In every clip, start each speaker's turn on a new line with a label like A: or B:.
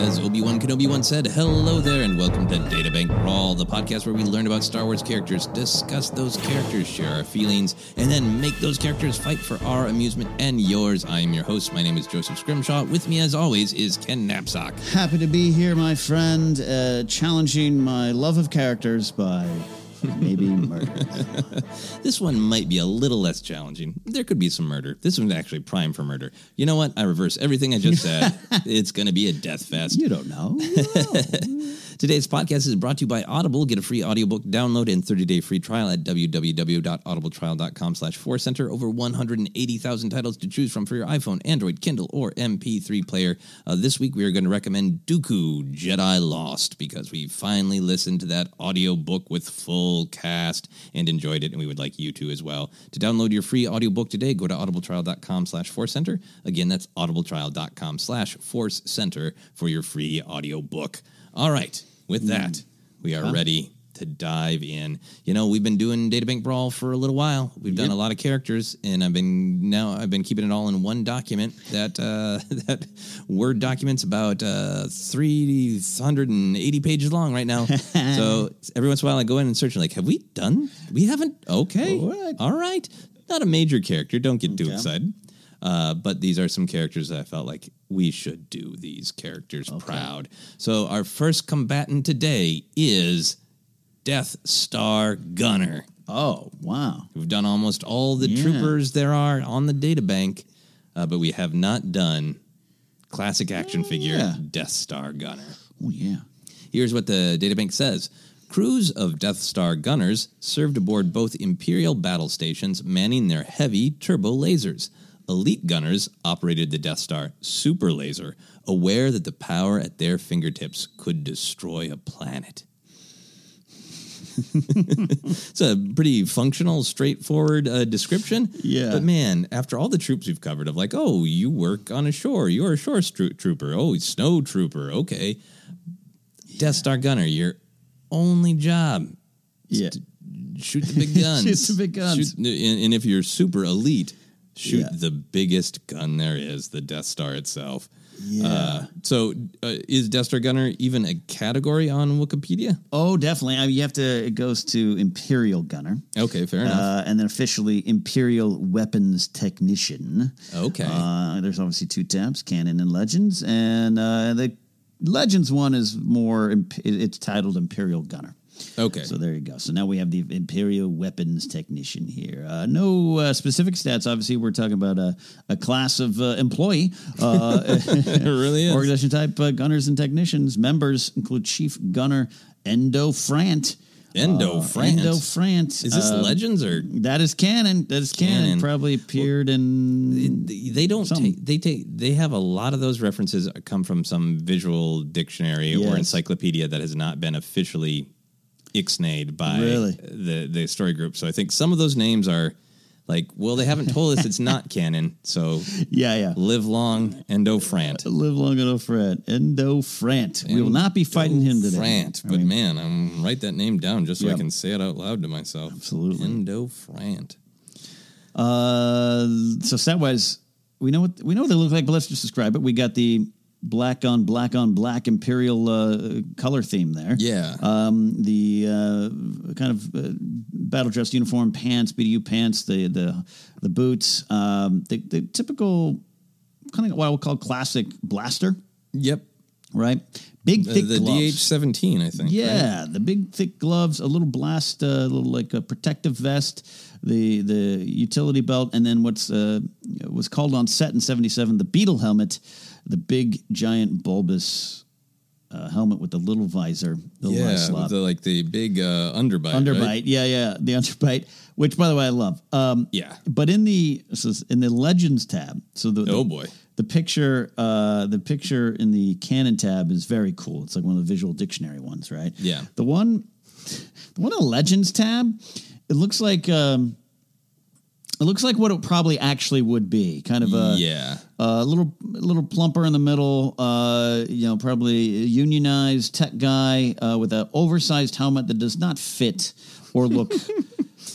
A: As Obi-Wan Kenobi once said, hello there and welcome to Databank Brawl, the podcast where we learn about Star Wars characters, discuss those characters, share our feelings, and then make those characters fight for our amusement and yours. I am your host. My name is Joseph Scrimshaw. With me, as always, is Ken Napzok.
B: Happy to be here, my friend, uh, challenging my love of characters by maybe murder.
A: This one might be a little less challenging. There could be some murder. This one's actually prime for murder. You know what? I reverse everything I just said. it's going to be a death fest.
B: You don't know.
A: Today's podcast is brought to you by Audible. Get a free audiobook download and 30-day free trial at www.audibletrial.com slash center. Over 180,000 titles to choose from for your iPhone, Android, Kindle, or MP3 player. Uh, this week, we are going to recommend Dooku Jedi Lost because we finally listened to that audiobook with full cast and enjoyed it, and we would like you to as well. To download your free audiobook today, go to audibletrial.com slash force center. Again, that's audibletrial.com slash force center for your free audiobook. All right, with that, we are ready to dive in. You know, we've been doing Databank Brawl for a little while. We've done a lot of characters, and I've been now I've been keeping it all in one document. That uh, that Word document's about uh, three hundred and eighty pages long right now. so every once in a while, I go in and search, and like, have we done? We haven't. Okay,
B: All right.
A: all right. Not a major character. Don't get too excited. Uh, but these are some characters that I felt like we should do these characters proud. So our first combatant today is Death Star Gunner.
B: Oh, wow.
A: We've done almost all the
B: Yeah.
A: troopers there are on the data bank, uh, but we have not done classic action figure
B: yeah.
A: Death Star Gunner.
B: Oh, yeah.
A: Here's what the databank says. Crews of Death Star gunners served aboard both Imperial battle stations manning their heavy turbo lasers. Elite gunners operated the Death Star super laser, aware that the power at their fingertips could destroy a planet. it's a pretty functional, straightforward uh, description.
B: Yeah.
A: But man, after all the troops we've covered, of like, oh, you work on a shore, you're a shore stro- trooper. Oh, snow trooper. Okay. Death Star gunner, your only job
B: Yeah.
A: shoot the big guns.
B: Shoot the big guns.
A: Shoot- and, and if you're super elite, shoot
B: Yeah.
A: the biggest gun there is, the Death Star itself.
B: Yeah.
A: Uh, so, uh, is Death Star Gunner even a category on Wikipedia?
B: Oh, definitely. I mean, you have to, it goes to Imperial Gunner.
A: Okay, fair enough.
B: Uh, and then officially Imperial Weapons Technician.
A: Okay.
B: Uh, there's obviously two tabs, Canon and Legends, and uh, the Legends one is more. imp- It's titled Imperial Gunner.
A: Okay.
B: So there you go. So now we have the Imperial Weapons Technician here. Uh, no uh, specific stats. Obviously, we're talking about a, a class of uh, employee. Uh,
A: it really is.
B: Organization type uh, gunners and technicians. Members include Chief Gunner Endo Frant.
A: Endo
B: Uh,
A: France.
B: Endo Frant.
A: Is this
B: Uh,
A: Legends or
B: That is canon. That is canon.
A: Canon.
B: Probably appeared in.
A: they don't
B: Some.
A: take they take they have a lot of those references come from some visual dictionary or encyclopedia that has not been officially ixnayed by
B: Really?
A: the the story group. So I think some of those names are like, well, they haven't told us it's not canon. So
B: yeah, yeah.
A: live long Endo Frant.
B: Live long Endo Frant. Endo Frant. we will not be fighting him today.
A: Frant,
B: I
A: but
B: mean,
A: man, I'm write that name down just so I can say it out loud to myself.
B: Absolutely.
A: Endo Frant.
B: Uh, so stat wise, we know what we know what they look like, but let's just describe it. We got the black on black on black imperial uh, color theme there.
A: Yeah.
B: Um, the uh, kind of uh, battle dress uniform pants, BDU pants, the the the boots, um, the the typical kind of what I would call classic blaster,
A: Yep.
B: right? Big
A: The,
B: thick
A: the
B: gloves.
A: DH17, I think. right?
B: Yeah, the big thick gloves, a little blast, a little like a protective vest, the the utility belt, and then what's uh, was called on set in '77 the Beetle helmet, the big giant bulbous uh, helmet with the little visor, the
A: Yeah, the, like the big uh, underbite.
B: underbite,
A: right?
B: yeah, yeah, the underbite, which by the way I love. Um,
A: Yeah.
B: but in the is in the Legends tab, so the, the
A: Oh, boy.
B: the picture, uh, the picture in the Canon tab is very cool. It's like one of the visual dictionary ones, right?
A: Yeah.
B: The one, the one in the Legends tab, it looks like um, it looks like what it probably actually would be, kind of a
A: yeah.
B: a little little plumper in the middle, uh, you know, probably unionized tech guy uh, with an oversized helmet that does not fit or look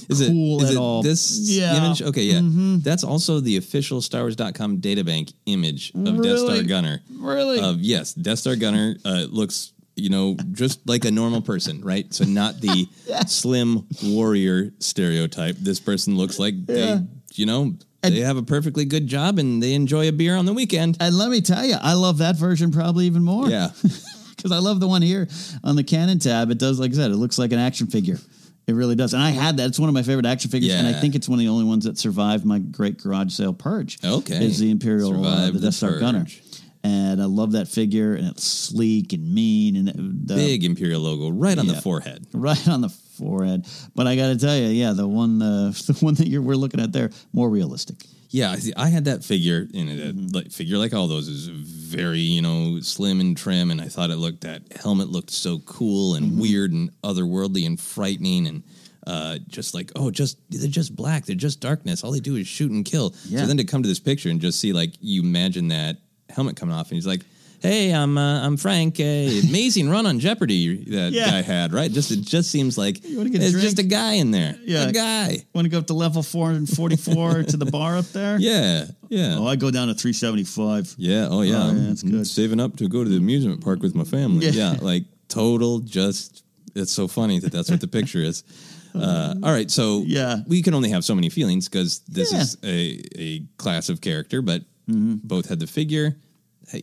A: Is it,
B: cool
A: is
B: at
A: it
B: all.
A: this
B: Yeah. Mm-hmm.
A: image? Okay, yeah. That's also the official Star Wars.com databank image of Death Star Gunner.
B: Really?
A: Of yes, Death Star Gunner uh, looks, you know, just like a normal person, right? So not the slim warrior stereotype. This person looks like
B: Yeah.
A: they, you know, they have a perfectly good job and they enjoy a beer on the weekend.
B: And let me tell you, I love that version probably even more.
A: Yeah.
B: because I love the one here on the Canon tab. It does, like I said, it looks like an action figure. It really does. And I had that. It's one of my favorite action figures. And I think it's one of the only ones that survived my great garage sale purge.
A: Okay.
B: Is the Imperial, uh, the
A: the
B: Death Star Gunner. And I love that figure. And it's sleek and mean. And the,
A: Big Imperial logo right on the forehead.
B: Right on the forehead. But I got to tell you, yeah, the one, uh, the one that you're, we're looking at there, more realistic.
A: Yeah, I see- I had that figure and it.
B: Mm-hmm.
A: Like figure like all those is very you know slim and trim, and I thought it looked that helmet looked so cool and
B: Mm-hmm.
A: weird and otherworldly and frightening and. Uh, just like oh, just they're just black. They're just darkness. All they do is shoot and kill.
B: Yeah.
A: So then to come to this picture and just see like you imagine that helmet coming off, and he's like, "Hey, I'm uh, I'm Frank. Uh, amazing run on Jeopardy that
B: Yeah.
A: guy had. Right? Just it just seems like
B: wanna get a
A: it's
B: drink?
A: just a guy in there.
B: Yeah.
A: a guy.
B: Want to go up to level 444 to the bar up there?
A: Yeah, yeah.
B: Oh, I go down to 375.
A: Yeah. Oh, yeah.
B: Oh, yeah,
A: I'm
B: that's good.
A: Saving up to go to the amusement park with my family.
B: Yeah.
A: Yeah. like total. Just it's so funny that that's what the picture is. Uh, all right, so
B: Yeah.
A: we can only have so many feelings because this
B: Yeah.
A: is a, a class of character, but
B: Mm-hmm.
A: both had the figure.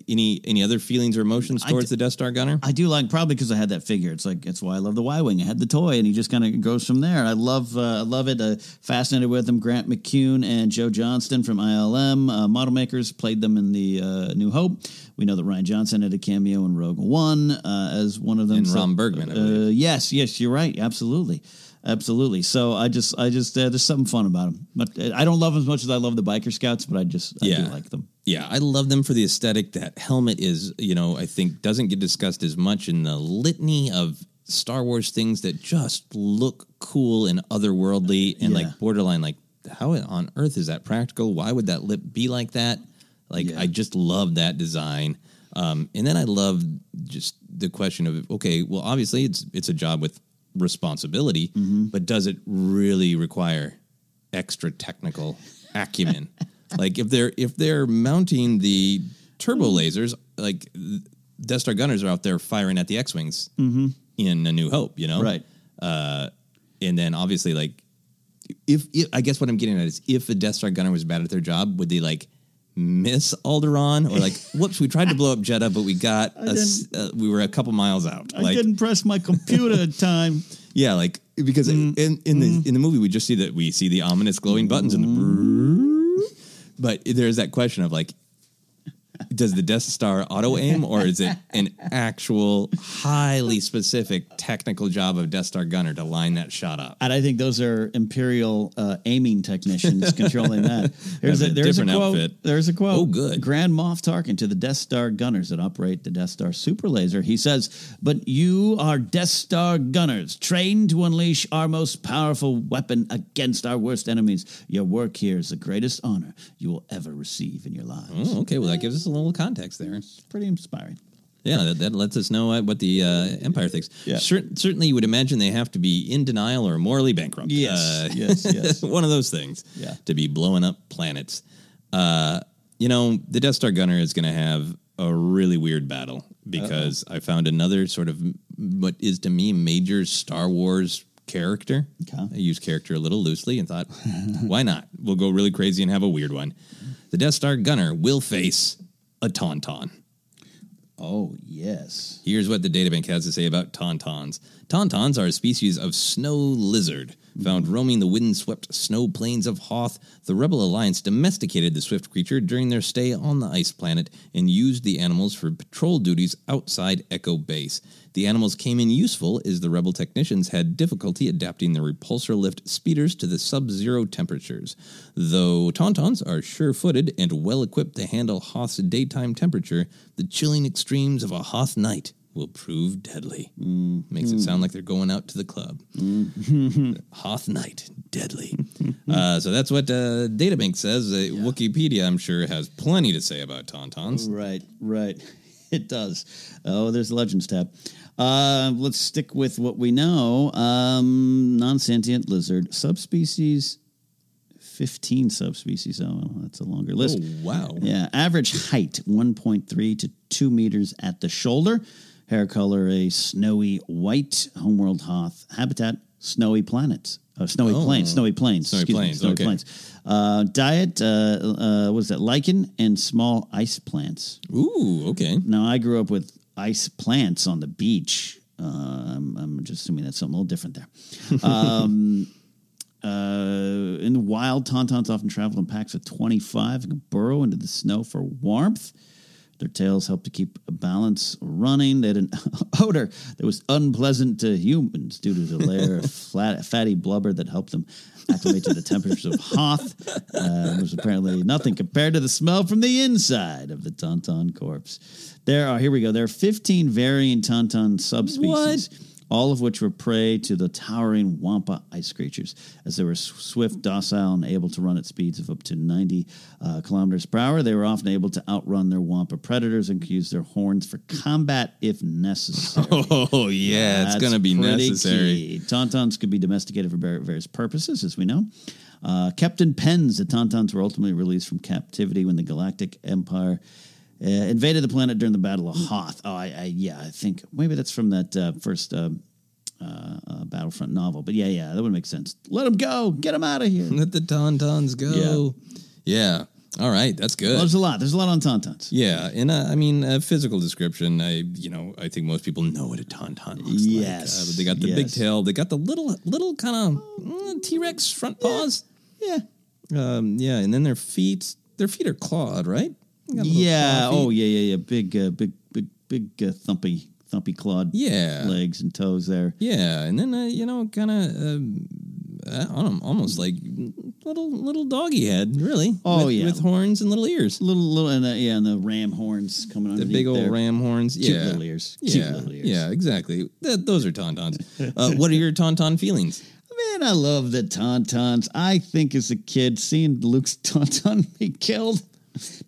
A: Any any other feelings or emotions towards
B: d-
A: the Death Star gunner?
B: I do like probably because I had that figure. It's like that's why I love the Y wing. I had the toy, and he just kind of goes from there. I love uh, I love it. Uh, fascinated with him. Grant McCune and Joe Johnston from ILM uh, Model Makers played them in the uh, New Hope. We know that Rian Johnson had a cameo in Rogue One uh, as one of them.
A: And Ram Bergman, I.
B: Uh, yes, yes, you're right. Absolutely. Absolutely. So I just, I just, uh, there's something fun about them. But uh, I don't love them as much as I love the biker scouts, but I just, I do like them.
A: Yeah, I love them for the aesthetic. That helmet is, you know, I think doesn't get discussed as much in the litany of Star Wars things that just look cool and otherworldly and
B: Yeah.
A: like borderline like how on earth is that practical? Why would that lip be like that? Like I just love that design. Um, and then I love just the question of okay, well obviously it's it's a job with responsibility, but does it really require extra technical acumen? like if they're if they're mounting the turbo lasers, like Death Star gunners are out there firing at the X wings
B: Mhm.
A: in A New Hope, you know,
B: Right.
A: Uh, and then obviously, like if, if I guess what I'm getting at is if a Death Star gunner was bad at their job, would they like miss Alderaan or like whoops, we tried to blow up Jedha, but we got a uh, we were a couple miles out.
B: I
A: like
B: didn't press my computer in time.
A: yeah, like because in mm, in the mm. in the movie we just see that we see the ominous glowing buttons and the mm. brrrr. but there's that question of like does the Death Star auto aim or is it an actual highly specific technical job of Death Star gunner to line that shot up?
B: And I think those are Imperial uh, aiming technicians controlling that. There's a,
A: a
B: there's a quote.
A: outfit.
B: There's a quote.
A: Oh, good.
B: Grand Moff Tarkin to the Death Star gunners that operate the Death Star super laser. He says, "But you are Death Star gunners, trained to unleash our most powerful weapon against our worst enemies. Your work here is the greatest honor you will ever receive in your lives."
A: Oh, okay, well that gives us a little context there.
B: It's pretty inspiring.
A: Yeah, that, that lets us know what the uh, Empire thinks.
B: Yeah.
A: Cer- certainly, you would imagine they have to be in denial or morally bankrupt.
B: Yes,
A: Uh,
B: yes, yes.
A: one of those things.
B: Yeah.
A: To be blowing up planets. Uh, you know, the Death Star gunner is going to have a really weird battle because I found another sort of what is to me major Star Wars character.
B: Okay.
A: I use character a little loosely and thought, why not? We'll go really crazy and have a weird one. The Death Star gunner will face a tauntaun.
B: Oh yes.
A: Here's what the databank has to say about tauntauns. Tauntauns are a species of snow lizard found roaming the wind-swept snow plains of Hoth. The Rebel Alliance domesticated the swift creature during their stay on the ice planet and used the animals for patrol duties outside Echo Base. The animals came in useful as the Rebel technicians had difficulty adapting their repulsor lift speeders to the sub-zero temperatures. Though tauntauns are sure-footed and well-equipped to handle Hoth's daytime temperature, the chilling extremes of a Hoth night will prove deadly. Makes it sound like they're going out to the club. Hoth night, deadly. uh, so that's what uh, Databank says. Uh, Wikipedia, I'm sure, has plenty to say about tauntauns.
B: Right, right. It does. Oh, there's the Legends tab. Uh, let's stick with what we know. Um, non sentient lizard subspecies. 15 subspecies. Oh, that's a longer list.
A: Oh, wow.
B: Yeah. Average height 1.3 to 2 meters at the shoulder. Hair color a snowy white. Homeworld Hoth. Habitat snowy planets. Uh, snowy
A: Oh.
B: plains. Snowy plains.
A: Snowy
B: excuse me,
A: plains,
B: Snowy
A: okay.
B: plains. Uh, diet, uh, uh, what is that? Lichen and small ice plants.
A: Ooh, okay.
B: Now, I grew up with ice plants on the beach. Uh, I'm, I'm just assuming that's something a little different there. Um, uh, in the wild, tauntauns often travel in packs of 25 and can burrow into the snow for warmth. Their tails help to keep a balance running. They had an odor that was unpleasant to humans due to the layer of flat, fatty blubber that helped them acclimate to the temperatures of Hoth. Uh, was apparently nothing compared to the smell from the inside of the tauntaun corpse. There are, here we go, there are 15 varying tauntaun subspecies all of which were prey to the towering Wampa ice creatures, as they were swift, docile, and able to run at speeds of up to 90 uh, kilometers per hour. They were often able to outrun their Wampa predators and could use their horns for combat if necessary.
A: Oh, yeah, it's going to be necessary.
B: key. Tauntauns could be domesticated for various purposes, as we know. Uh, kept in pens, the tauntauns were ultimately released from captivity when the Galactic Empire uh, invaded the planet during the Battle of Hoth. Oh, I, I yeah, I think maybe that's from that uh, first uh, uh, uh, Battlefront novel. But yeah, yeah, that would make sense. Let them go. Get them out of here.
A: Let the tauntauns go. Yeah. All right, that's good.
B: Well, there's a lot. There's a lot on tauntauns.
A: Yeah, and uh, I mean, a physical description. I, you know, I think most people know what a tauntaun looks
B: Yes,
A: like. They got the big tail. They got the little, little kind of T Rex front paws.
B: Yeah.
A: Um, yeah, and then their feet. Their feet are clawed, right? They got little
B: Yeah. Oh, yeah, yeah, yeah. Big, uh, big, big, big uh, thumpy, thumpy clawed
A: Yeah.
B: legs and toes there.
A: Yeah, and then uh, you know, kind of, um, I almost like little little doggy head, really.
B: Oh,
A: with,
B: yeah.
A: with horns and little ears.
B: Little, little, and uh, yeah, and the ram horns coming
A: on.
B: The
A: big old
B: there.
A: ram horns.
B: Cute
A: yeah.
B: little ears.
A: Yeah,
B: Cute little ears.
A: yeah, exactly. Th- those are tauntauns. uh, what are your tauntaun feelings?
B: Man, I love the tauntauns. I think as a kid, seeing Luke's tauntaun be killed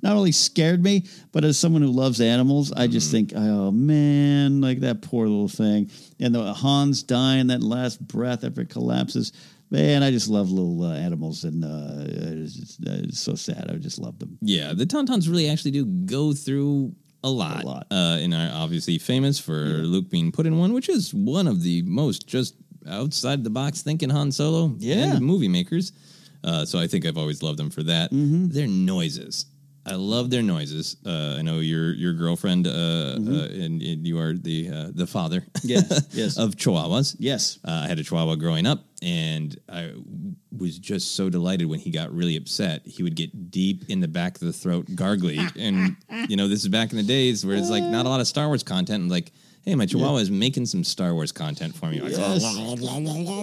B: not only scared me, but as someone who loves animals, I just think, oh man, like that poor little thing. And the Hans dying that last breath after it collapses. Man, I just love little uh, animals, and uh, it's, just, uh, it's so sad. I just love them.
A: Yeah, the tauntauns really actually do go through a lot.
B: A lot.
A: Uh, and are obviously famous for Luke being put in one, which is one of the most just outside the box thinking Han Solo
B: Yeah.
A: and movie makers. Uh, so I think I've always loved them for that.
B: Mm-hmm.
A: Their noises. I love their noises. Uh, I know your your girlfriend, uh, uh, and, and you are the uh, the father,
B: Mm-hmm. Yes, yes.
A: of Chihuahuas.
B: Yes.
A: Uh, I had a Chihuahua growing up, and I was just so delighted when he got really upset. He would get deep in the back of the throat, gargly, and you know this is back in the days where it's like not a lot of Star Wars content. And like, hey, my Chihuahua is making some Star Wars content for me. Like,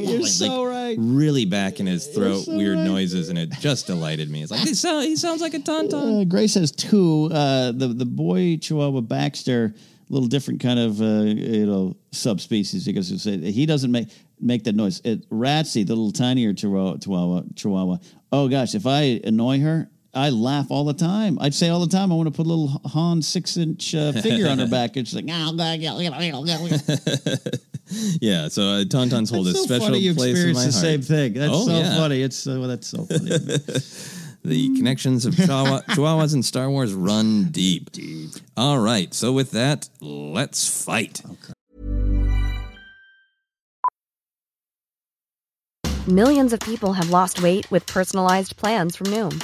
B: You're
A: like,
B: so right.
A: Really back in his throat,
B: so
A: weird
B: right.
A: noises, and it just delighted me. It's like he, sound, he sounds like a tauntaun.
B: Uh, Grace has two. Uh, the the boy Chihuahua Baxter, a little different kind of uh, you know subspecies because it's, he doesn't make make that noise. It, Ratsy, the little tinier Chihuahua, Chihuahua, Chihuahua. Oh gosh, if I annoy her. I laugh all the time. I'd say all the time, I want to put a little Han six inch uh, figure on her back. It's like,
A: Yeah, so uh, tauntauns hold
B: That's
A: a
B: so
A: special
B: funny you
A: place in my
B: experience the
A: heart.
B: same thing. That's
A: Oh,
B: so
A: yeah.
B: funny. It's so that's so funny.
A: The connections of Chihuahua, Chihuahuas and Star Wars run deep. All right, so with that, let's fight.
C: Millions of people have lost weight with personalized plans from Noom,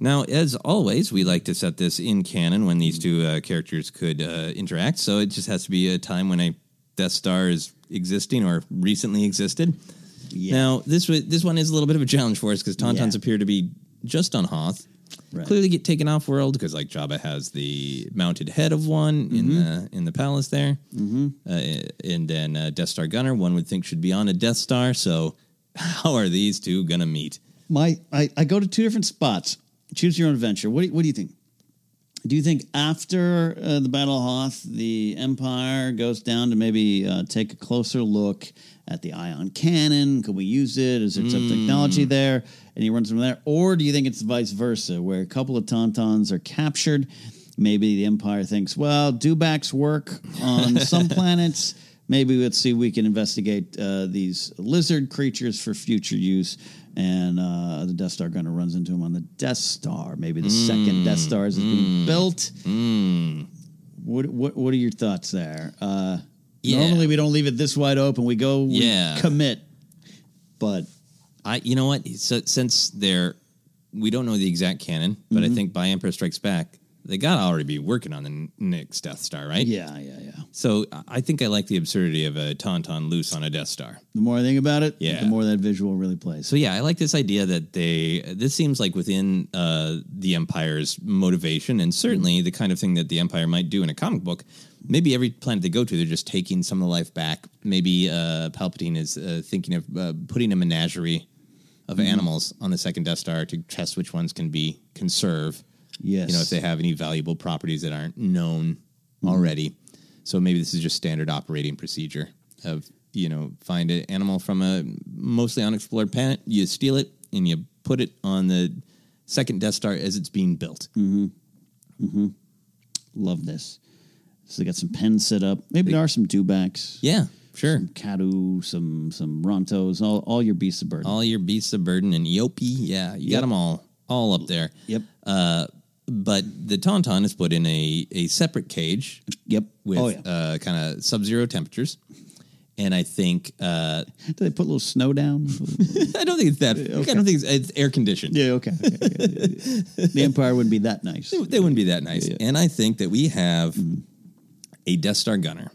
A: Now, as always, we like to set this in canon when these two uh, characters could uh, interact. So it just has to be a time when a Death Star is existing or recently existed. Now, this wa- this one is a little bit of a challenge for us because Tauntauns
B: Yeah.
A: appear to be just on Hoth.
B: Right.
A: Clearly, get taken off world because like Jabba has the mounted head of one in the in the palace there, mm-hmm. uh, and then uh, Death Star gunner. One would think should be on a Death Star. So, how are these two gonna meet?
B: My, I, I go to two different spots. Choose your own adventure. What do, you- what do you think? Do you think after uh, the Battle of Hoth, the Empire goes down to maybe uh, take a closer look at the ion cannon? Could we use it? Is there some technology there? And he runs from there. Or do you think it's vice versa, where a couple of Tauntauns are captured? Maybe the Empire thinks, well, dewbacks work on some planets. Maybe let's see if we can investigate uh, these lizard creatures for future use. And uh, the Death Star gunner runs into him on the Death Star. Maybe the second Death Star is being built. What, what what are your thoughts there? Uh,
A: Yeah.
B: Normally we don't leave it this wide open. We go, we
A: Yeah.
B: commit. But
A: I, you know what? So, since they're, we don't know the exact canon, but I
B: Mhm.
A: think by Emperor Strikes Back, they got to already be working on the next Death Star, right?
B: yeah, yeah, yeah.
A: So I- think I like the absurdity of a Tauntaun loose on a Death Star.
B: The more I think about it,
A: Yeah.
B: the more that visual really plays.
A: So yeah, I like this idea that they. This seems like within uh, the Empire's motivation, and certainly the kind of thing that the Empire might do in a comic book. Maybe every planet they go to, they're just taking some of the life back. Maybe uh, Palpatine is uh, thinking of uh, putting a menagerie of
B: Mhm.
A: animals on the second Death Star to test which ones can be conserve.
B: Yes.
A: you know if they have any valuable properties that aren't known
B: Mm-hmm.
A: already. So maybe this is just standard operating procedure of you know find an animal from a mostly unexplored planet, you steal it and you put it on the second Death Star as it's being built.
B: Mm-hmm. Mm-hmm. Love this. So they got some pens set up. Maybe there are some dewbacks.
A: Yeah, sure.
B: Some Kaadu, some some Rontos, all, all your beasts of burden.
A: All your beasts of burden and Yopi, yeah, you got them all all up there.
B: Yep.
A: Uh, but the Tauntaun is put in a a separate cage.
B: Yep.
A: With
B: Oh, yeah.
A: uh, kind of sub zero temperatures. And I think uh,
B: Do they put a little snow down?
A: I don't think it's that. I don't think it's, it's air conditioned.
B: yeah, okay. okay, okay. the Empire wouldn't be that nice.
A: They, they wouldn't be that nice. And I think that we have a Death Star gunner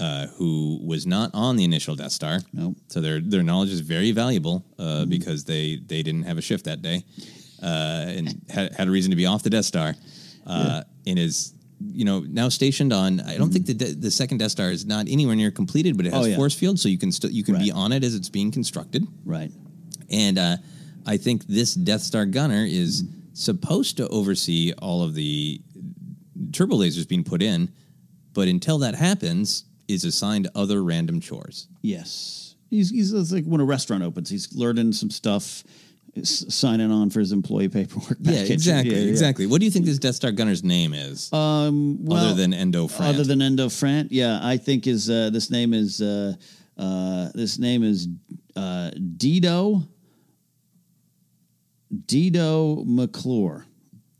A: uh, who was not on the initial Death Star.
B: Nope.
A: So their their knowledge is very valuable uh, because they they didn't have a shift that day uh, and had, had a reason to be off the Death Star. Uh, And is you know now stationed on. I don't think the de- the second Death Star is not anywhere near completed, but it has
B: Oh, yeah.
A: force field, so you can still you can be on it as it's being constructed.
B: Right.
A: And uh, I think this Death Star gunner is supposed to oversee all of the turbo lasers being put in, but until that happens, is assigned other random chores.
B: Yes. He's, he's like when a restaurant opens, he's learning some stuff, signing on for his employee paperwork.
A: Yeah, exactly,
B: Yeah, yeah.
A: exactly. What do you think this Death Star gunner's name is?
B: Um, well,
A: other than Endo Frant?
B: Other than Endo Frant, yeah, I think is uh, this name is uh, uh, this name is uh, Dido Dido McClure.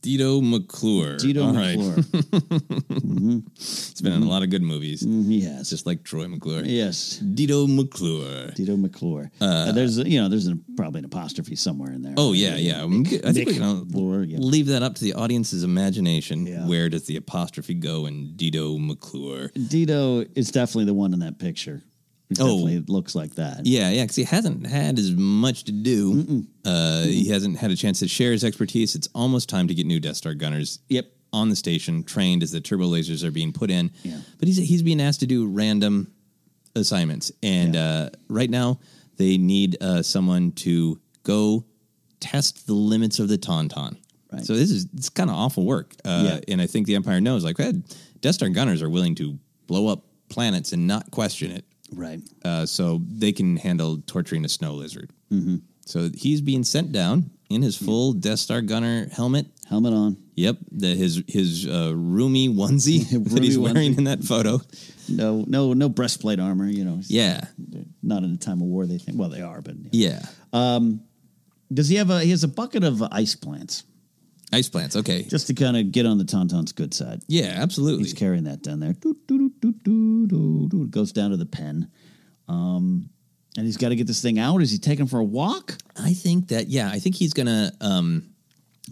A: Dido McClure.
B: Dido
A: All right.
B: McClure. Mhm.
A: It's been in a lot of good movies.
B: Mhm, he has.
A: Just like Troy McClure.
B: Yes.
A: Dido McClure.
B: Dido McClure.
A: Uh,
B: Uh, there's a, you know there's an, probably an apostrophe somewhere in there.
A: Oh yeah, yeah. I think we can
B: McClure, yeah.
A: leave that up to the audience's imagination. Where does the apostrophe go in Dido McClure?
B: Dido is definitely the one in that picture. It
A: Oh.
B: looks like that.
A: Yeah, yeah, because he hasn't had as much to do. Uh, he hasn't had a chance to share his expertise. It's almost time to get new Death Star gunners.
B: Yep.
A: On the station, trained as the turbo lasers are being put in.
B: Yeah.
A: But he's he's being asked to do random assignments, and uh, right now they need uh, someone to go test the limits of the Tauntaun.
B: Right.
A: So this is it's kind of awful work. Uh,
B: Yeah.
A: And I think the Empire knows, like, hey, Death Star gunners are willing to blow up planets and not question it.
B: Right.
A: Uh, so they can handle torturing a snow lizard.
B: Mm-hmm.
A: So he's being sent down in his full Death Star gunner helmet.
B: Helmet on.
A: Yep. The, his his uh, roomy onesie that he's
B: Roomy
A: wearing
B: onesie.
A: in that photo.
B: No, no, no breastplate armor. You know.
A: Yeah.
B: Not in a time of war. They think. Well, they are, but
A: Yeah.
B: Um, does he have a? He has a bucket of ice plants.
A: Ice plants. Okay.
B: Just to kind of get on the tauntaun's good side.
A: Yeah, absolutely.
B: He's carrying that down there. Doo, doo, doo. It goes down to the pen. Um, and he's got to get this thing out. Is he taking for a walk?
A: I think that yeah, I think he's gonna. Um,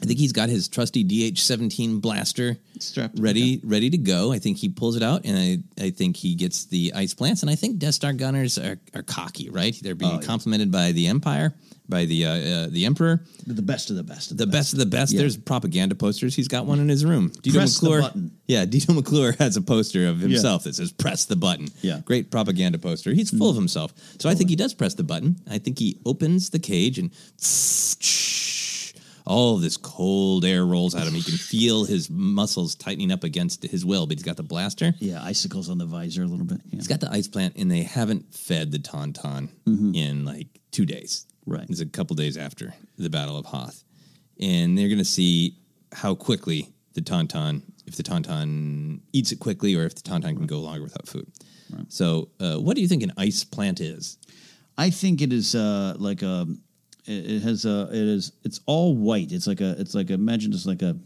A: I think he's got his trusty DH17 blaster
B: Strapped
A: ready, ready to go. I think he pulls it out, and I, I think he gets the ice plants. And I think Death Star gunners are, are cocky, right? They're being
B: Oh, yeah.
A: complimented by the Empire, by the uh, uh, the Emperor,
B: The best of the best. Of
A: the best of the best.
B: Yeah.
A: There's propaganda posters. He's got one in his room. Dito
B: Press the
A: McClure,
B: button.
A: yeah, Dito McClure has a poster of himself that says "Press the button."
B: Yeah. Mm.
A: great propaganda poster. He's full of himself. So I think he does press the button. I think he opens the cage and all this cold air rolls out of him. He can feel his muscles tightening up against his will, but he's got the blaster.
B: Yeah, icicles on the visor a little bit. Yeah.
A: He's got the ice plant, and they haven't fed the Tauntaun in like two days.
B: Mm-hmm. Right.
A: It's a couple days after the Battle of Hoth. And they're going to see how quickly the Tauntaun, if the Tauntaun eats it quickly or if the Tauntaun can go longer without food. So, uh, what do you think an ice plant is?
B: I think it is uh, like a. It it has a. It is. It's all white. It's like a. It's like a, imagine just like a,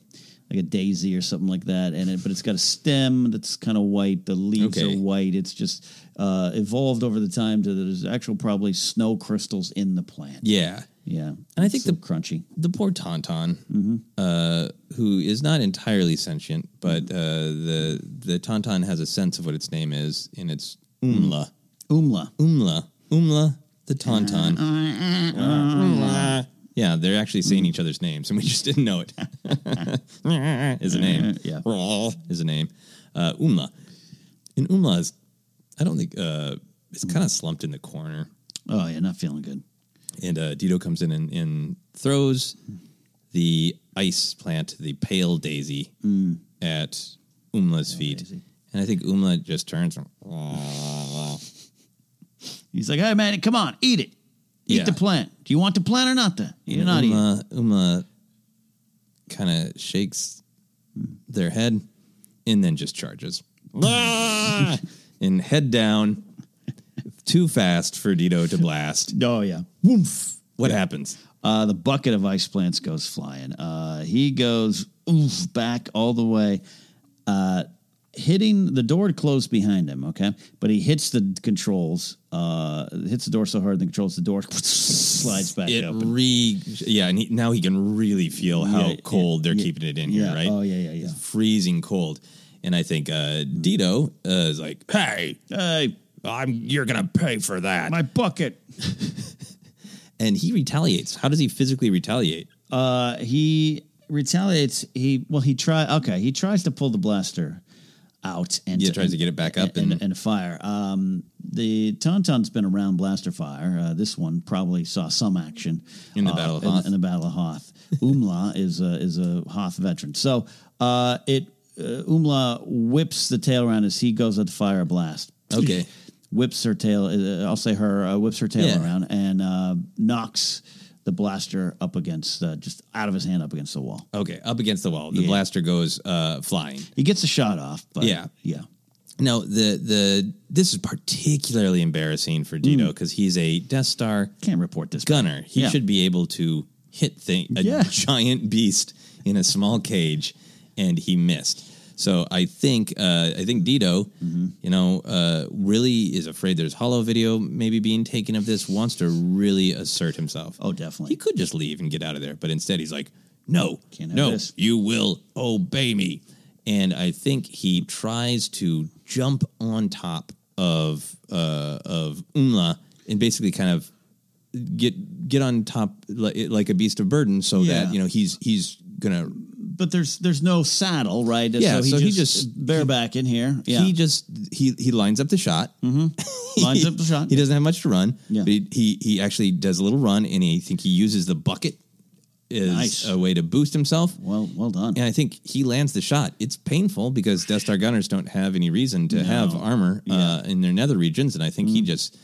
B: like a daisy or something like that. And it, but it's got a stem that's kind of white. The leaves
A: Okay.
B: are white. It's just uh, evolved over the time to there's actual probably snow crystals in the plant.
A: Yeah.
B: Yeah,
A: And I think
B: the crunchy.
A: the poor Tauntaun,
B: Mm-hmm.
A: uh, who is not entirely sentient, but uh, the the Tauntaun has a sense of what its name is, in it's Umla.
B: Umla.
A: Umla. Umla, the Tauntaun. Yeah, they're actually saying each other's names, and we just didn't know it. is a name.
B: Yeah.
A: Is a name. Uh, Umla. And Umla is, I don't think, uh, it's kind of slumped in the corner.
B: Oh yeah, not feeling good.
A: And uh, Dito comes in and, and throws the ice plant, the pale daisy, at Umla's feet. And I think Umla just turns and
B: He's like, "Hey man, come on, eat it. Eat
A: Yeah.
B: the plant. Do you want the plant or not? The you're not eating."
A: Umla, Umla kind of shakes their head and then just charges. And head down too fast for Dito to blast.
B: Oh yeah.
A: Woof. What happens?
B: Uh, the bucket of ice plants goes flying. Uh, he goes oof, back all the way, uh, hitting the door closed behind him. Okay, but he hits the controls. Uh, hits the door so hard the controls the door slides back
A: It
B: open.
A: re yeah, and he, now he can really feel how
B: Yeah,
A: cold they're
B: yeah,
A: keeping it in
B: yeah.
A: here, right?
B: Oh, yeah, yeah, yeah.
A: It's freezing cold, and I think uh, Dito uh, is like, "Hey,
B: hey,
A: I'm you're gonna pay for that."
B: My bucket.
A: and he retaliates. How does he physically retaliate?
B: Uh, he retaliates. He well, he try. Okay, he tries to pull the blaster out and
A: Yeah, tries to get it back up
B: and,
A: and-
B: and fire. Um, the Tauntaun's been around blaster fire. Uh, this one probably saw some action
A: In the
B: uh,
A: Battle of
B: in-
A: Hoth.
B: In, the Battle of Hoth, Umla is a, is a Hoth veteran. So uh, it uh, Umla whips the tail around as he goes at the fire blast.
A: Okay.
B: whips her tail. Uh, I'll say her uh, whips her tail
A: Yeah.
B: around and uh, knocks the blaster up against uh, just out of his hand up against the wall.
A: Okay, up against the wall. The
B: Yeah.
A: blaster goes uh, flying.
B: He gets a shot off, but
A: Yeah.
B: yeah.
A: No, the the this is particularly embarrassing for Dino because he's a Death Star
B: Mm. Can't report this
A: gunner. He
B: Yeah.
A: should be able to hit thing a
B: Yeah.
A: giant beast in a small cage, and he missed. So I think uh, I think Dito,
B: Mm-hmm.
A: you know, uh, really is afraid there's hollow video maybe being taken of this. Wants to really assert himself.
B: Oh, definitely.
A: He could just leave and get out of there, but instead he's like, "No,
B: Can't
A: no,
B: this."
A: you will obey me." And I think he tries to jump on top of uh, of Umla and basically kind of get get on top like, like a beast of burden, so
B: Yeah.
A: that you know he's he's gonna.
B: But there's there's no saddle, right?
A: Yeah,
B: so he
A: so he
B: just,
A: just-
B: bareback in here. Yeah,
A: He just he he lines up the shot.
B: Mm-hmm. lines up the shot.
A: He doesn't have much to run.
B: Yeah.
A: But he, he he actually does a little run, and he, I think he uses the bucket is
B: Nice.
A: a way to boost himself.
B: Well, well done.
A: And I think he lands the shot. It's painful because Death Star gunners don't have any reason to
B: No.
A: have armor uh, in their nether regions, and I think he just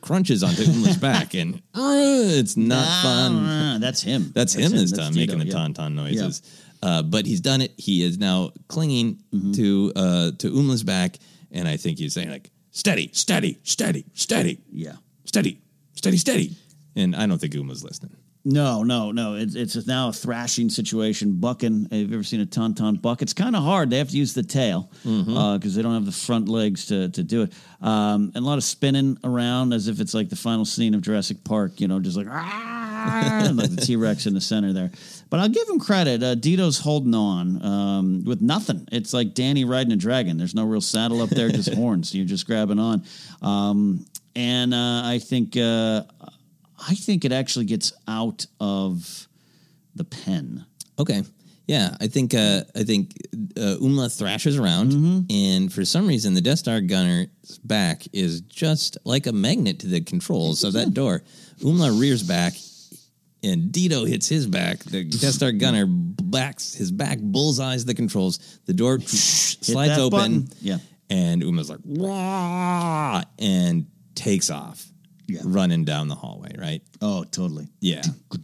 A: crunches onto Umla's back, and uh, it's not fun.
B: Ah, that's him.
A: That's, him this
B: That's
A: time
B: Tito,
A: making the
B: yeah.
A: tauntaun noises. Uh, but he's done it. He is now clinging to uh, to Umla's back, and I think he's saying like, "Steady, steady, steady, steady,
B: Yeah.
A: steady, steady, steady." And I don't think Umla's listening.
B: No, no, no. It's it's now a thrashing situation. Bucking. Have you ever seen a tauntaun buck? It's kind of hard. They have to use the tail because
A: Mhm.
B: they don't have the front legs to, to do it. Um, and a lot of spinning around as if it's like the final scene of Jurassic Park. You know, just like "Ah," like the T Rex in the center there. But I'll give him credit. Uh, Dito's holding on um, with nothing. It's like Danny riding a dragon. There's no real saddle up there, just horns. You're just grabbing on. Um, and uh, I think uh, I think it actually gets out of the pen.
A: Okay. Yeah, I think uh, I think uh, Umla thrashes around, and for some reason, the Death Star gunner's back is just like a magnet to the controls of that door. Umla rears back, and Dito hits his back. The Death Star gunner backs his back, bullseyes the controls. The door slides open,
B: button. Yeah.
A: and Uma's like, "Wah!" and takes off,
B: Yeah.
A: running down the hallway. Right?
B: Oh, totally.
A: Yeah.
B: A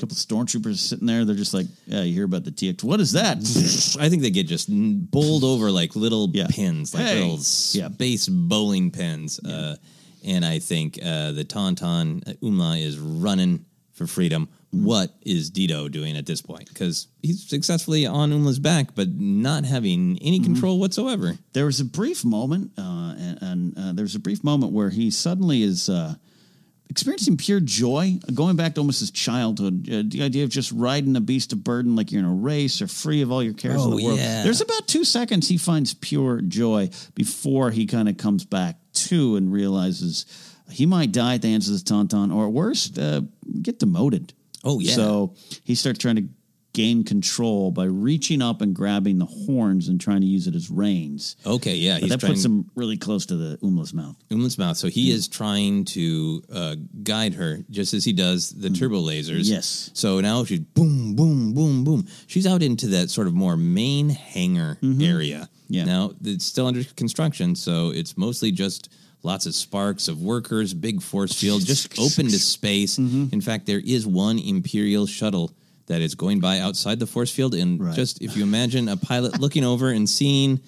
B: couple stormtroopers sitting there. They're just like, yeah, you hear about the TX. What is that?
A: I think they get just bowled over like little pins, like
B: Hey.
A: little space bowling pins. Uh, and I think uh, the Tauntaun uh, Umla is running for freedom. What is Dito doing at this point? Because he's successfully on Umla's back, but not having any control whatsoever.
B: there was a brief moment, uh, and, and uh, there was a brief moment where he suddenly is uh, experiencing pure joy, going back to almost his childhood. Uh, the idea of just riding a beast of burden like you're in a race or free of all your cares in
A: Oh,
B: the world.
A: yeah.
B: There's about two seconds he finds pure joy before he kind of comes back to and realizes he might die at the hands of this Tauntaun, or at worst, uh, get demoted.
A: Oh, yeah.
B: So he starts trying to gain control by reaching up and grabbing the horns and trying to use it as reins.
A: Okay, yeah,
B: that
A: trying-
B: puts him really close to the Umla's mouth.
A: Umla's mouth. So he is trying to uh, guide her just as he does the turbo lasers.
B: Mm. Yes.
A: So now she's boom, boom, boom, boom. She's out into that sort of more main hangar area.
B: Mm-hmm. Yeah.
A: Now it's still under construction, so it's mostly just lots of sparks of workers, big force field, just open to space.
B: Mm-hmm.
A: In fact, there is one Imperial shuttle that is going by outside the force field, and
B: Right.
A: just if you imagine a pilot looking over and seeing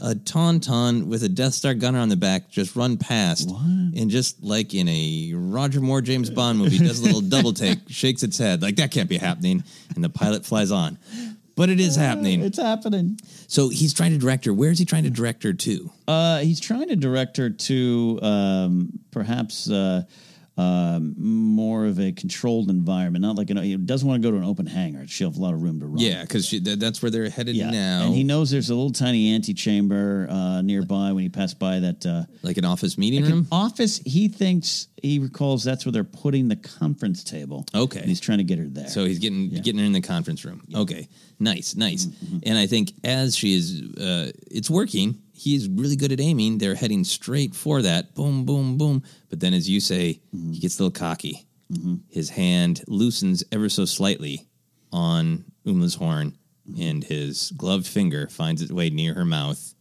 A: a tauntaun with a Death Star gunner on the back just run past, and just like in a Roger Moore James Bond movie, does a little double take, shakes its head like that can't be happening, and the pilot flies on. But it is happening.
B: It's happening.
A: So he's trying to direct her. Where is he trying to direct her to?
B: Uh, he's trying to direct her to um, perhaps uh, um, more of a controlled environment, not like an, he doesn't want to go to an open hangar. She'll have a lot of room to run.
A: Yeah, because that, that's where they're headed
B: Yeah,
A: now.
B: and he knows there's a little tiny antechamber uh, nearby when he passed by that. Uh,
A: like an office meeting
B: like an
A: room.
B: office. He thinks he recalls that's where they're putting the conference table.
A: Okay,
B: and he's trying to get her there.
A: So he's getting getting her in the conference room. Okay, nice, nice.
B: Mm-hmm,
A: And I think as she is, uh, it's working. He's really good at aiming. They're heading straight for that. Boom, boom, boom. But then, as you say,
B: Mm-hmm.
A: he gets a little cocky. His hand loosens ever so slightly on Umla's horn,
B: Mm-hmm.
A: and his gloved finger finds its way near her mouth.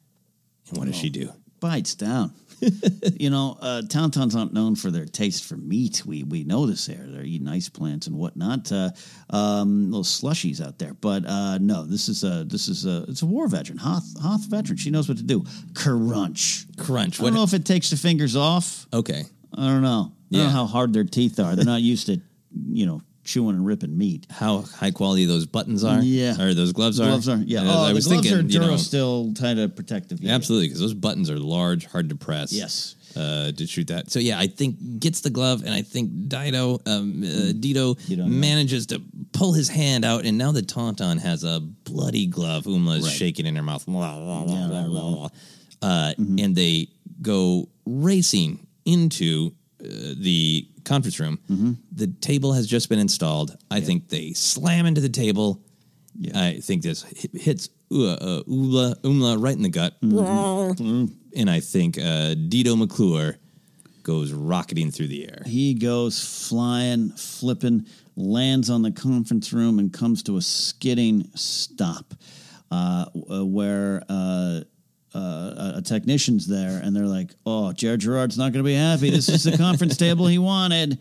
A: And what does she do?
B: bites down. you know, uh, Tauntauns aren't known for their taste for meat. We we know this here. They're eating ice plants and whatnot. Uh, um, little slushies out there, but uh, no, this is a this is a it's a war veteran, Hoth Hoth veteran. She knows what to do. Crunch,
A: crunch.
B: I don't know if it takes the fingers off.
A: Okay,
B: I don't know. I don't know how hard their teeth are. They're not used to you know chewing and ripping meat.
A: How high quality those buttons are?
B: Yeah.
A: or those gloves are.
B: Gloves are yeah. Oh,
A: I
B: the
A: was
B: gloves
A: thinking,
B: are
A: you know,
B: kind of protective. Yeah.
A: Absolutely, because those buttons are large, hard to press.
B: Yes.
A: Uh, to shoot that. So yeah, I think gets the glove, and I think Dito, um, uh, Dito manages to pull his hand out, and now the Tauntaun has a bloody glove. Umla is
B: Right.
A: shaking in her mouth. Uh, And they go racing into uh, the conference room. The table has just been installed. I think they slam into the table. I think this hi- hits uh, uh, Ula, Umla right in the gut. And I think uh, Dito McClure goes rocketing through the air.
B: He goes flying, flipping. lands on the conference room and comes to a skidding stop, uh, uh, where uh, uh, a technician's there, and they're like, "Oh, Jared Gerard's not going to be happy. This is the conference table he wanted."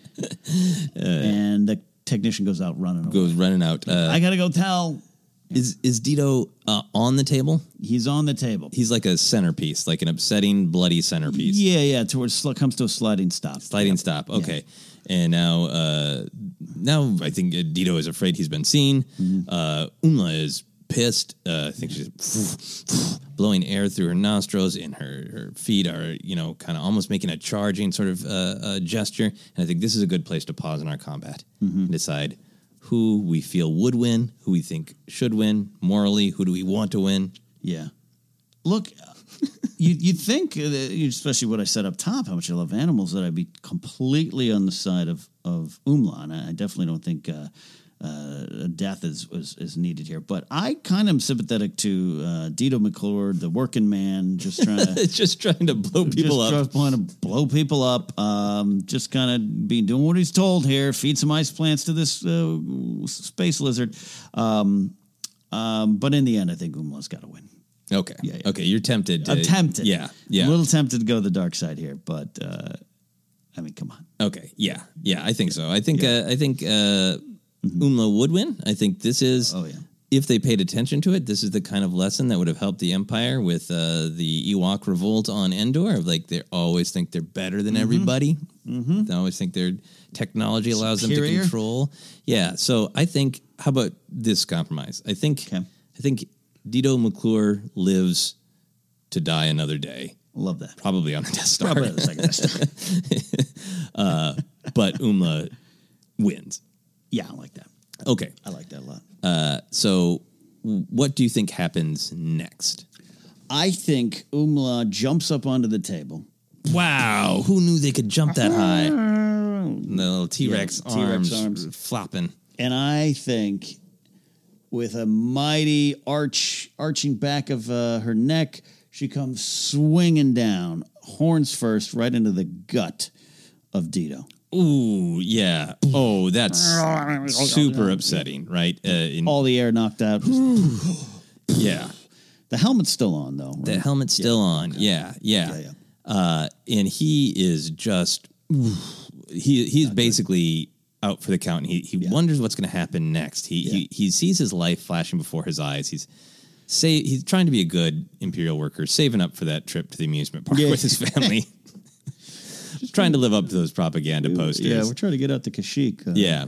B: and the technician goes out running. Away.
A: Goes running out. Uh,
B: I got to go tell.
A: is is Dito uh, on the table?
B: He's on the table.
A: He's like a centerpiece, like an upsetting, bloody centerpiece.
B: Yeah, yeah. Towards sl- comes to a sliding stop.
A: Sliding stop. Okay. And now, uh, now I think uh, Dito is afraid he's been seen. Uh, Umla is pissed. Uh, I think she's blowing air through her nostrils, and her, her feet are, you know, kind of almost making a charging sort of uh, uh, gesture. And I think this is a good place to pause in our combat and decide who we feel would win, who we think should win morally, who do we want to win.
B: Yeah. Look, you you'd think, that- especially what I said up top, how much I love animals, that I'd be completely on the side of of Umlan. I definitely don't think uh, uh, death is, is is needed here, but I kind of am sympathetic to uh, Dito McClure, the working man, just trying to
A: just trying to blow people
B: just
A: up.
B: trying to blow people up. Um, just kind of be doing what he's told here. Feed some ice plants to this uh, space lizard. Um, um, but in the end, I think Umla's got to win.
A: Okay. Okay. You're tempted. To,
B: I'm tempted.
A: Yeah. Yeah.
B: A little tempted to go the dark side here, but uh, I mean, come on.
A: Okay. Yeah. Yeah. I think so. I think. Uh, I think uh, Umla would win. I think this is.
B: Oh yeah.
A: If they paid attention to it, this is the kind of lesson that would have helped the Empire with uh, the Ewok revolt on Endor. Of like, they always think they're better than everybody.
B: Mm-hmm.
A: They always think their technology allows them to control. Yeah. So I think. How about this compromise? I think. I think Dito McClure lives to die another day.
B: Love that.
A: Probably on the Death Star.
B: Probably on the second Death Star.
A: uh, but Umla wins.
B: Yeah, I like that.
A: Okay.
B: I like that a lot.
A: Uh, so, what do you think happens next?
B: I think Umla jumps up onto the table.
A: Wow, who knew they could jump that high? The little T Rex
B: Yeah, T-Rex
A: arms,
B: arms.
A: flopping.
B: And I think with a mighty arch arching back of uh, her neck, she comes swinging down, horns first, right into the gut of Dito.
A: Ooh, yeah. Oh, that's super upsetting, right? Uh, in,
B: All the air knocked out.
A: yeah.
B: The helmet's still on, though.
A: The helmet's still on. Yeah, yeah.
B: yeah.
A: Uh, and he is just he he's basically out for the count. And he he wonders what's going to happen next. He, he he sees his life flashing before his eyes. He's say he's trying to be a good imperial worker, saving up for that trip to the amusement park
B: Yeah.
A: with his family. Just trying to live up to those propaganda posters.
B: Yeah, we're trying to get out to Kashyyyk. uh,
A: Yeah.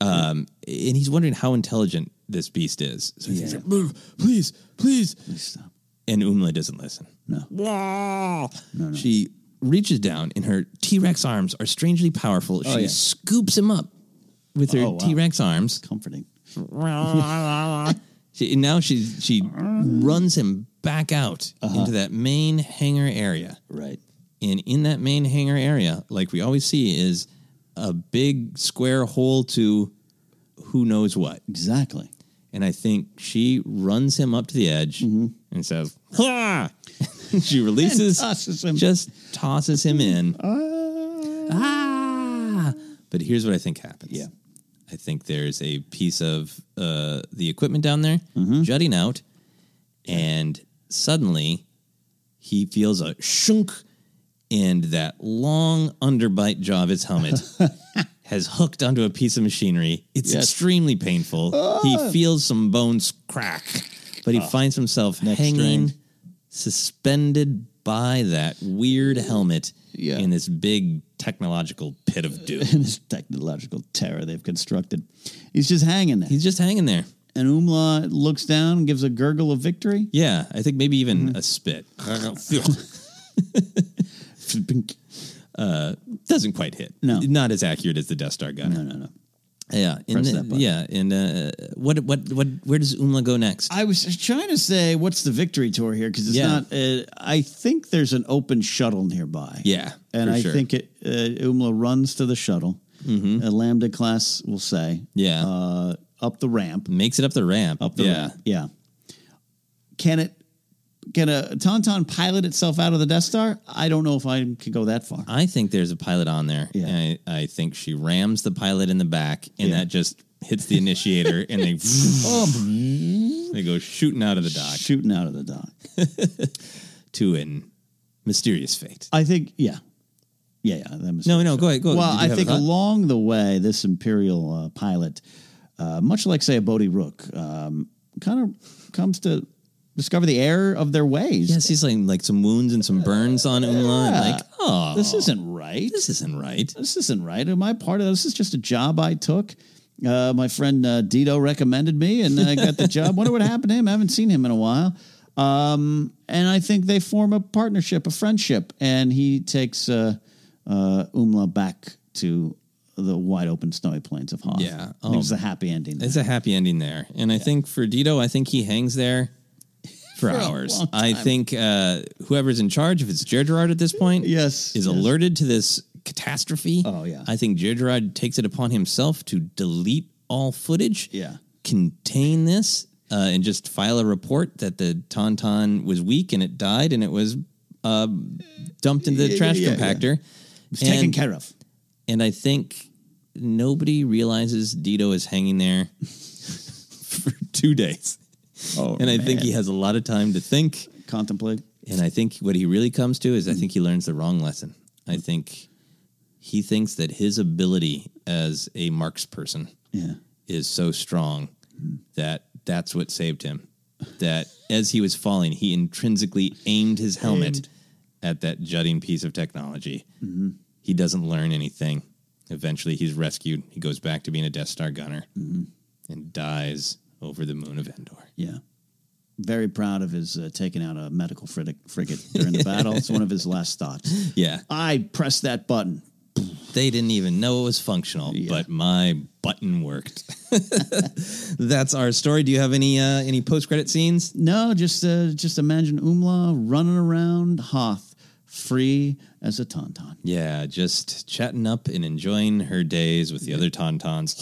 A: Um, and he's wondering how intelligent this beast is. So he's like, move, please, please.
B: stop.
A: And Umla doesn't listen.
B: No.
A: No, no. She reaches down and her T Rex arms are strangely powerful.
B: Oh,
A: she
B: yeah.
A: scoops him up with her
B: Oh, wow.
A: T Rex arms.
B: Comforting.
A: she, and now she, she runs him back out
B: Uh-huh.
A: into that main hangar area.
B: Right.
A: And in that main hangar area, like we always see, is a big square hole to who knows what.
B: Exactly.
A: And I think she runs him up to the edge and says, "Ha!" she releases,
B: Mm-hmm. Tosses
A: just tosses him in. ah! But here's what I think happens.
B: Yeah.
A: I think there's a piece of uh, the equipment down there
B: Mm-hmm.
A: jutting out, and suddenly he feels a shunk, and that long underbite jaw of his helmet has hooked onto a piece of machinery. It's
B: Yes.
A: extremely painful.
B: Ah.
A: He feels some bones crack, but he finds himself
B: Neck
A: hanging,
B: strained.
A: suspended by that weird helmet
B: Yeah.
A: in this big technological pit of doom.
B: in this technological terror they've constructed. He's just hanging there.
A: He's just hanging there.
B: and Umla looks down and gives a gurgle of victory.
A: Yeah, I think maybe even
B: Mm-hmm.
A: a spit. uh, doesn't quite hit.
B: No.
A: not as accurate as the Death Star gun.
B: No, no, no.
A: Yeah, and
B: Press
A: the-
B: that
A: yeah, and uh, what, what, what? Where does Umla go next?
B: I was trying to say, what's the victory tour here? Because it's
A: Yeah.
B: not. Uh, I think there's an open shuttle nearby.
A: Yeah,
B: and I
A: sure.
B: think it. Uh, Umla runs to the shuttle.
A: Mhm.
B: A Lambda class, we'll say.
A: Yeah.
B: Uh, up the ramp.
A: Makes it up the ramp.
B: Up the
A: yeah.
B: ramp. Yeah. Can it can a Tauntaun pilot itself out of the Death Star? I don't know if I can go that far.
A: I think there's a pilot on there.
B: Yeah.
A: And I, I think she rams the pilot in the back, and
B: Yeah.
A: that just hits the initiator, and they they go shooting out of the dock
B: Shooting out of the dock.
A: to an mysterious fate.
B: I think, yeah. Yeah, yeah. That
A: No, no, go ahead. Go.
B: Well, I think along the way, this Imperial uh, pilot, uh, much like, say, a Bodhi Rook, um, kind of comes to discover the error of their ways.
A: Yes, he's like like some wounds and some burns on Umla, and like, oh,
B: This isn't right.
A: this isn't right.
B: This isn't right. Am I part of this? Is just a job I took. Uh, my friend uh, Dito recommended me, and I got the job. Wonder what happened to him. I haven't seen him in a while. Um, and I think they form a partnership, a friendship, and he takes uh, uh, Umla back to the wide open snowy plains of Hoth.
A: Yeah. Oh.
B: it's a happy ending. there.
A: It's a happy ending there, and I think for Dito, I think he hangs there for,
B: For
A: hours.
B: long
A: I think uh, whoever's in charge, if it's Jer Gerard at this point,
B: Yes,
A: is
B: yes.
A: alerted to this catastrophe.
B: Oh, yeah.
A: I think Jer Gerard takes it upon himself to delete all footage.
B: Yeah.
A: contain this uh, and just file a report that the Tauntaun was weak and it died and it was uh, dumped into the
B: Yeah,
A: trash
B: yeah, yeah.
A: compactor.
B: It's taken care of.
A: And I think nobody realizes Dito is hanging there for two days.
B: Oh,
A: and I think he has a lot of time to think.
B: contemplate.
A: And I think what he really comes to is I think he learns the wrong lesson. I think he thinks that his ability as a marks person
B: Yeah.
A: is so strong that that's what saved him. That as he was falling, he intrinsically aimed his helmet
B: Aimed.
A: at that jutting piece of technology.
B: Mm-hmm.
A: He doesn't learn anything. Eventually, he's rescued. He goes back to being a Death Star gunner
B: Mm-hmm.
A: and dies over the moon of Endor.
B: Yeah. Very proud of his uh, taking out a medical frigate, frigate during the battle. It's one of his last thoughts.
A: Yeah,
B: I pressed that button.
A: they didn't even know it was functional, but my button worked. That's our story. Do you have any uh, any post credit scenes?
B: No, just uh, just imagine Umla running around Hoth, free as a tauntaun.
A: Yeah, just chatting up and enjoying her days with the other Tauntauns.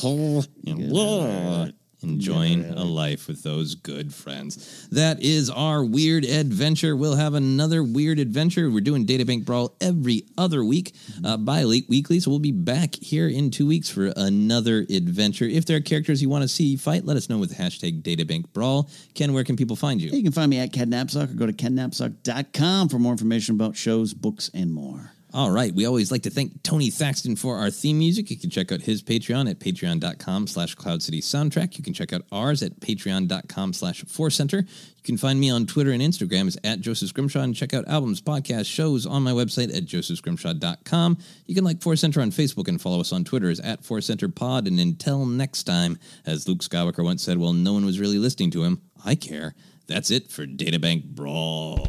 A: And enjoying a life with those good friends. That is our weird adventure. We'll have another weird adventure. We're doing Databank Brawl every other week, uh, bi weekly. So we'll be back here in two weeks for another adventure. If there are characters you want to see fight, let us know with hashtag Databank Brawl. Ken, where can people find you?
B: You can find me at Ken Napzok or go to kennapzok.com for more information about shows, books, and more.
A: All right. We always like to thank Tony Thaxton for our theme music. You can check out his Patreon at patreon.com slash Cloud City Soundtrack. You can check out ours at patreon.com slash Center. You can find me on Twitter and Instagram as at Joseph Scrimshaw and check out albums, podcasts, shows on my website at josephscrimshaw.com. You can like Force Center on Facebook and follow us on Twitter as at Force Center Pod. And until next time, as Luke Skywalker once said, well, no one was really listening to him. I care. That's it for Databank Brawl.